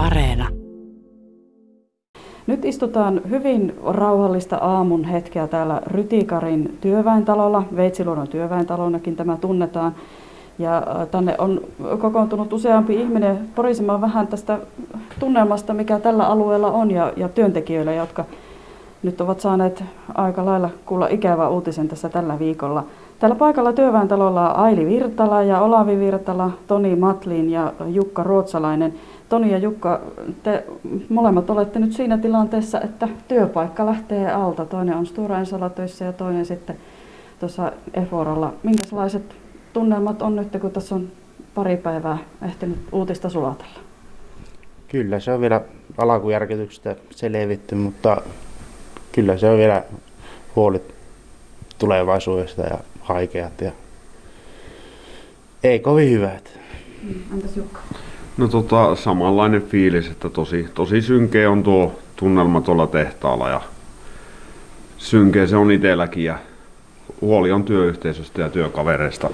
Areena. Nyt istutaan hyvin rauhallista aamun hetkeä täällä Rytikarin työväentalolla. Veitsiluodon työväentalonakin tämä tunnetaan. Ja tänne on kokoontunut useampi ihminen porisemaan vähän tästä tunnelmasta, mikä tällä alueella on, ja, ja työntekijöillä, jotka nyt ovat saaneet aika lailla kuulla ikävää uutisen tässä tällä viikolla. Täällä paikalla työväentalolla on Aili Virtala ja Olavi Virtala, Toni Matlin ja Jukka Ruotsalainen. Toni ja Jukka, te molemmat olette nyt siinä tilanteessa, että työpaikka lähtee alta. Toinen on Stura Ensola töissä ja toinen sitten tuossa Eforalla. Minkälaiset tunnelmat on nyt, kun tässä on pari päivää ehtinyt uutista sulatella? Kyllä se on vielä alkujärkytyksestä selvitty, mutta kyllä se on vielä huolit tulevaisuudesta ja haikeat ja ei kovin hyvät. Mm, entäs Jukka? No tota, samanlainen fiilis, että tosi, tosi synkeä on tuo tunnelma tuolla tehtaalla ja synkeä se on itselläkin ja huoli on työyhteisöstä ja työkavereista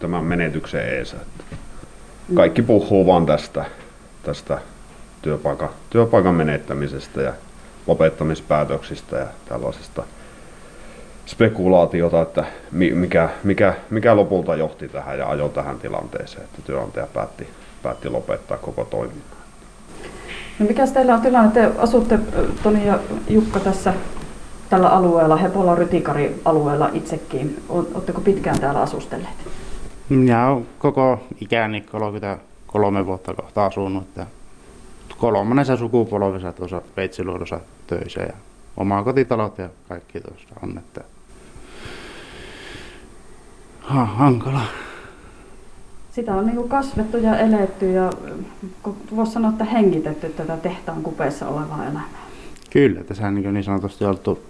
tämän menetyksen eessä. Kaikki puhuu vaan tästä, tästä työpaikan, työpaikan menettämisestä ja lopettamispäätöksistä ja tällaisesta spekulaatiota, että mikä, mikä, mikä lopulta johti tähän ja ajoi tähän tilanteeseen, että työnantaja päätti, päätti lopettaa koko toiminnan. No mikä teillä on tilanne? Te asutte Toni ja Jukka tässä tällä alueella, Hepola Rytikari alueella itsekin. Oletteko pitkään täällä asustelleet? Minä olen koko ikäni 33 vuotta kohta asunut. Että kolmannessa sukupolvessa tuossa Veitsiluodossa töissä ja omaa kotitalot ja kaikki tuossa on. Että ha, hankala. Sitä on niin kasvettu ja eletty ja voisi sanoa, että hengitetty tätä tehtaan kupeessa olevaa elämää. Kyllä, tässä on niin, niin sanotusti oltu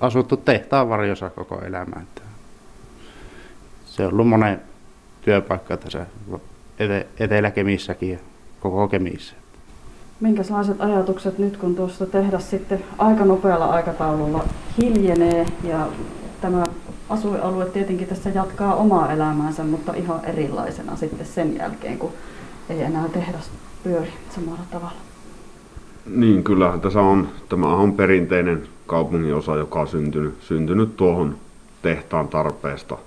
asuttu tehtaan varjossa koko elämä. Että se on ollut monen työpaikka tässä Etelä-Kemissäkin ja koko Kemissä. Minkälaiset ajatukset nyt, kun tuosta tehdas sitten aika nopealla aikataululla hiljenee ja tämä asuinalue tietenkin tässä jatkaa omaa elämäänsä, mutta ihan erilaisena sitten sen jälkeen, kun ei enää tehdas pyöri samalla tavalla. Niin, kyllä tässä on, tämä on perinteinen kaupungin osa, joka on syntynyt, syntynyt tuohon tehtaan tarpeesta.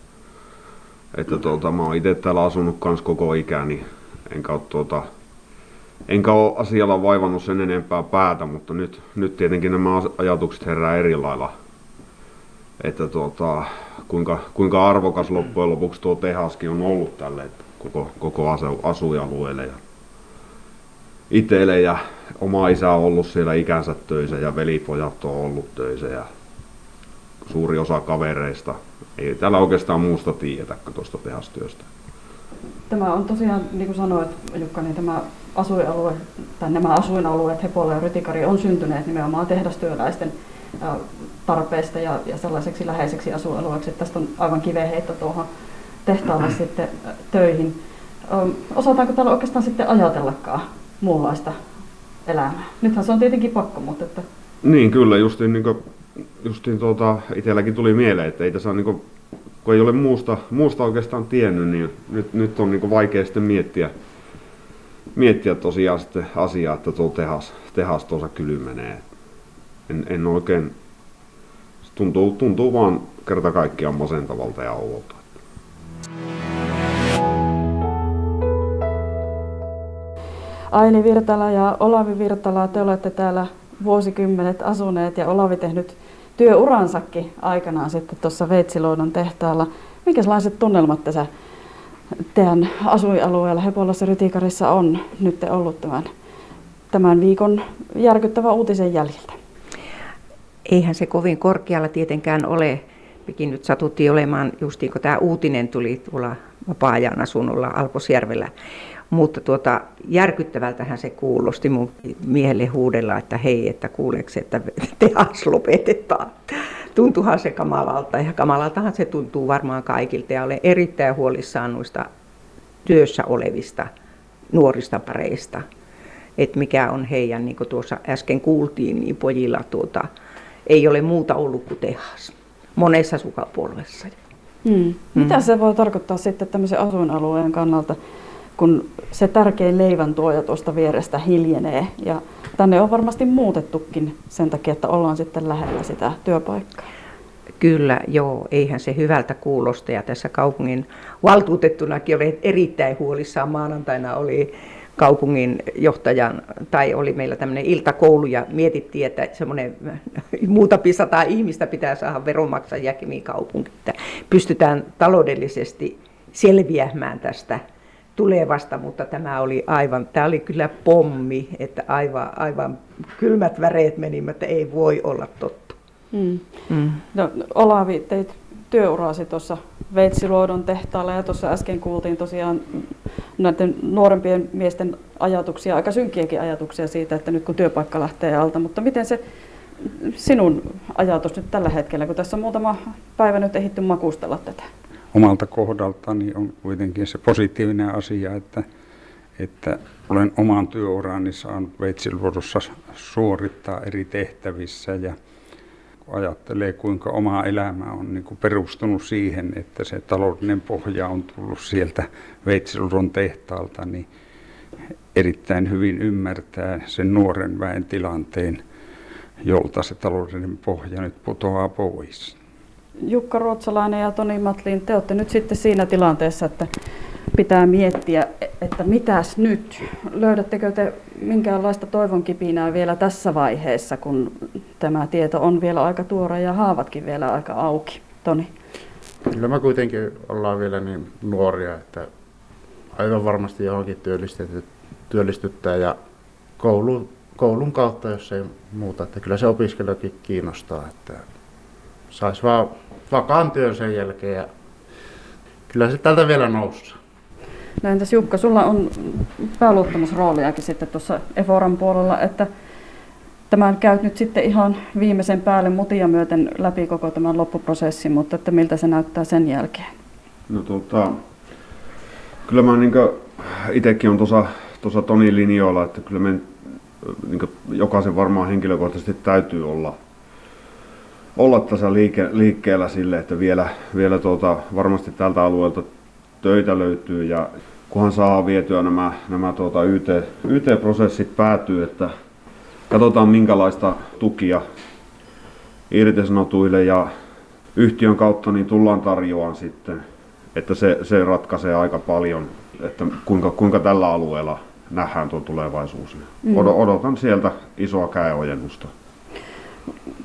Että tuota, mä oon itse täällä asunut kans koko ikäni, enkä ole, tuota, enkä ole asialla vaivannut sen enempää päätä, mutta nyt, nyt tietenkin nämä ajatukset herää eri lailla. Että tuota, kuinka, kuinka arvokas loppujen lopuksi tuo tehaskin on ollut tälle koko, koko asu, asuinalueelle. Ja itselle ja oma isä on ollut siellä ikänsä töissä ja velipojat on ollut töissä ja suuri osa kavereista. Ei täällä oikeastaan muusta tiedetä kuin tuosta tehastyöstä. Tämä on tosiaan, niin kuin sanoit Jukka, niin tämä asuinalue, tai nämä asuinalueet Hepola ja Rytikari on syntyneet nimenomaan tehdastyöläisten tarpeesta ja, ja sellaiseksi läheiseksi asuinalueeksi, että tästä on aivan kiveheitto tuohon tehtaalle sitten töihin. Osataanko täällä oikeastaan sitten ajatellakaan muunlaista elämää? Nythän se on tietenkin pakko, mutta että... Niin, kyllä, justiin, niin kuin, justiin tuota, itselläkin tuli mieleen, että ei tässä niin kuin, kun ei ole muusta, muusta oikeastaan tiennyt, niin nyt, nyt on niin vaikea sitten miettiä, miettiä tosiaan sitten asiaa, että tuo tehas, tehas tuossa kylmenee. En, en oikein, tuntuu, tuntuu vaan kerta kaikkiaan masentavalta ja oudolta. Aini Virtala ja Olavi Virtala, te olette täällä vuosikymmenet asuneet ja Olavi tehnyt työuransakin aikanaan sitten tuossa Veitsiluodon tehtaalla. Minkälaiset tunnelmat tässä teidän asuinalueella Hepolassa Rytikarissa on nyt ollut tämän, tämän viikon järkyttävä uutisen jäljiltä? Eihän se kovin korkealla tietenkään ole. Mekin nyt satuttiin olemaan, justiin kun tämä uutinen tuli tuolla vapaa-ajan asunnolla Alposjärvellä. Mutta tuota, järkyttävältähän se kuulosti mun miehelle huudella, että hei, että kuuleeko että tehas lopetetaan. Tuntuuhan se kamalalta ja kamalaltahan se tuntuu varmaan kaikilta ja olen erittäin huolissaan noista työssä olevista nuorista pareista. Että mikä on heidän, niin kuin tuossa äsken kuultiin, niin pojilla tuota, ei ole muuta ollut kuin tehas monessa sukupolvessa. Hmm. Mitä mm. se voi tarkoittaa sitten tämmöisen asuinalueen kannalta? kun se tärkein leivän tuoja tuosta vierestä hiljenee. Ja tänne on varmasti muutettukin sen takia, että ollaan sitten lähellä sitä työpaikkaa. Kyllä, joo, eihän se hyvältä kuulosta. Ja tässä kaupungin valtuutettunakin oli erittäin huolissaan. Maanantaina oli kaupungin johtajan, tai oli meillä tämmöinen iltakoulu ja mietittiin, että semmoinen muutama sata ihmistä pitää saada veronmaksajia Kemin kaupunki, että pystytään taloudellisesti selviämään tästä tulevasta, mutta tämä oli aivan, tämä oli kyllä pommi, että aivan, aivan kylmät väreet meni, että ei voi olla totta. Mm. Mm. No, Olavi, teit työurasi tuossa Veitsiluodon tehtaalla ja tuossa äsken kuultiin tosiaan näiden nuorempien miesten ajatuksia, aika synkiäkin ajatuksia siitä, että nyt kun työpaikka lähtee alta, mutta miten se sinun ajatus nyt tällä hetkellä, kun tässä on muutama päivä nyt ehitty makustella tätä? Omalta kohdaltani on kuitenkin se positiivinen asia, että, että olen oman työurani saanut Veitsiluodossa suorittaa eri tehtävissä ja ajattelee, kuinka oma elämä on niin kuin perustunut siihen, että se taloudellinen pohja on tullut sieltä Veitsiluodon tehtaalta, niin erittäin hyvin ymmärtää sen nuoren väen tilanteen, jolta se taloudellinen pohja nyt putoaa pois. Jukka Ruotsalainen ja Toni Matlin, te olette nyt sitten siinä tilanteessa, että pitää miettiä, että mitäs nyt? Löydättekö te minkäänlaista toivon kipinää vielä tässä vaiheessa, kun tämä tieto on vielä aika tuore ja haavatkin vielä aika auki? Toni? Kyllä me kuitenkin ollaan vielä niin nuoria, että aivan varmasti johonkin työllistyttää ja koulun, koulun kautta, jos ei muuta. Että kyllä se opiskelijakin kiinnostaa, että saisi vaan vakaan työn sen jälkeen ja kyllä se tältä vielä noussut. No entäs Jukka, sulla on pääluottamusrooliakin sitten tuossa Eforan puolella, että tämän käyt nyt sitten ihan viimeisen päälle mutia myöten läpi koko tämän loppuprosessin, mutta että miltä se näyttää sen jälkeen? No tota, kyllä mä niin itsekin on tuossa, tuossa Tonin linjoilla, että kyllä me niin jokaisen varmaan henkilökohtaisesti täytyy olla, olla tässä liike, liikkeellä sille, että vielä, vielä tuota, varmasti tältä alueelta töitä löytyy ja kunhan saa vietyä nämä, nämä tuota YT, YT-prosessit päätyy, että katsotaan minkälaista tukia irtisanotuille ja yhtiön kautta niin tullaan tarjoamaan sitten, että se, se ratkaisee aika paljon, että kuinka, kuinka tällä alueella nähdään tuo tulevaisuus. Mm. Odotan sieltä isoa käeojennusta.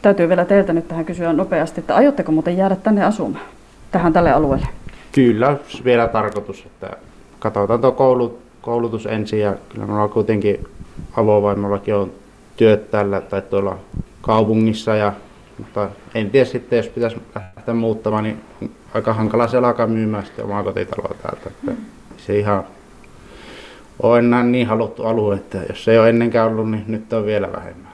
Täytyy vielä teiltä nyt tähän kysyä nopeasti, että aiotteko muuten jäädä tänne asumaan, tähän tälle alueelle? Kyllä, vielä tarkoitus, että katsotaan tuo koulut, koulutus ensin ja kyllä minulla kuitenkin avovaimollakin on työt tällä tai tuolla kaupungissa ja mutta en tiedä sitten, jos pitäisi lähteä muuttamaan, niin aika hankala se alkaa myymään sitten omaa kotitaloa täältä. Että se ihan on enää niin haluttu alue, että jos ei ole ennenkään ollut, niin nyt on vielä vähemmän.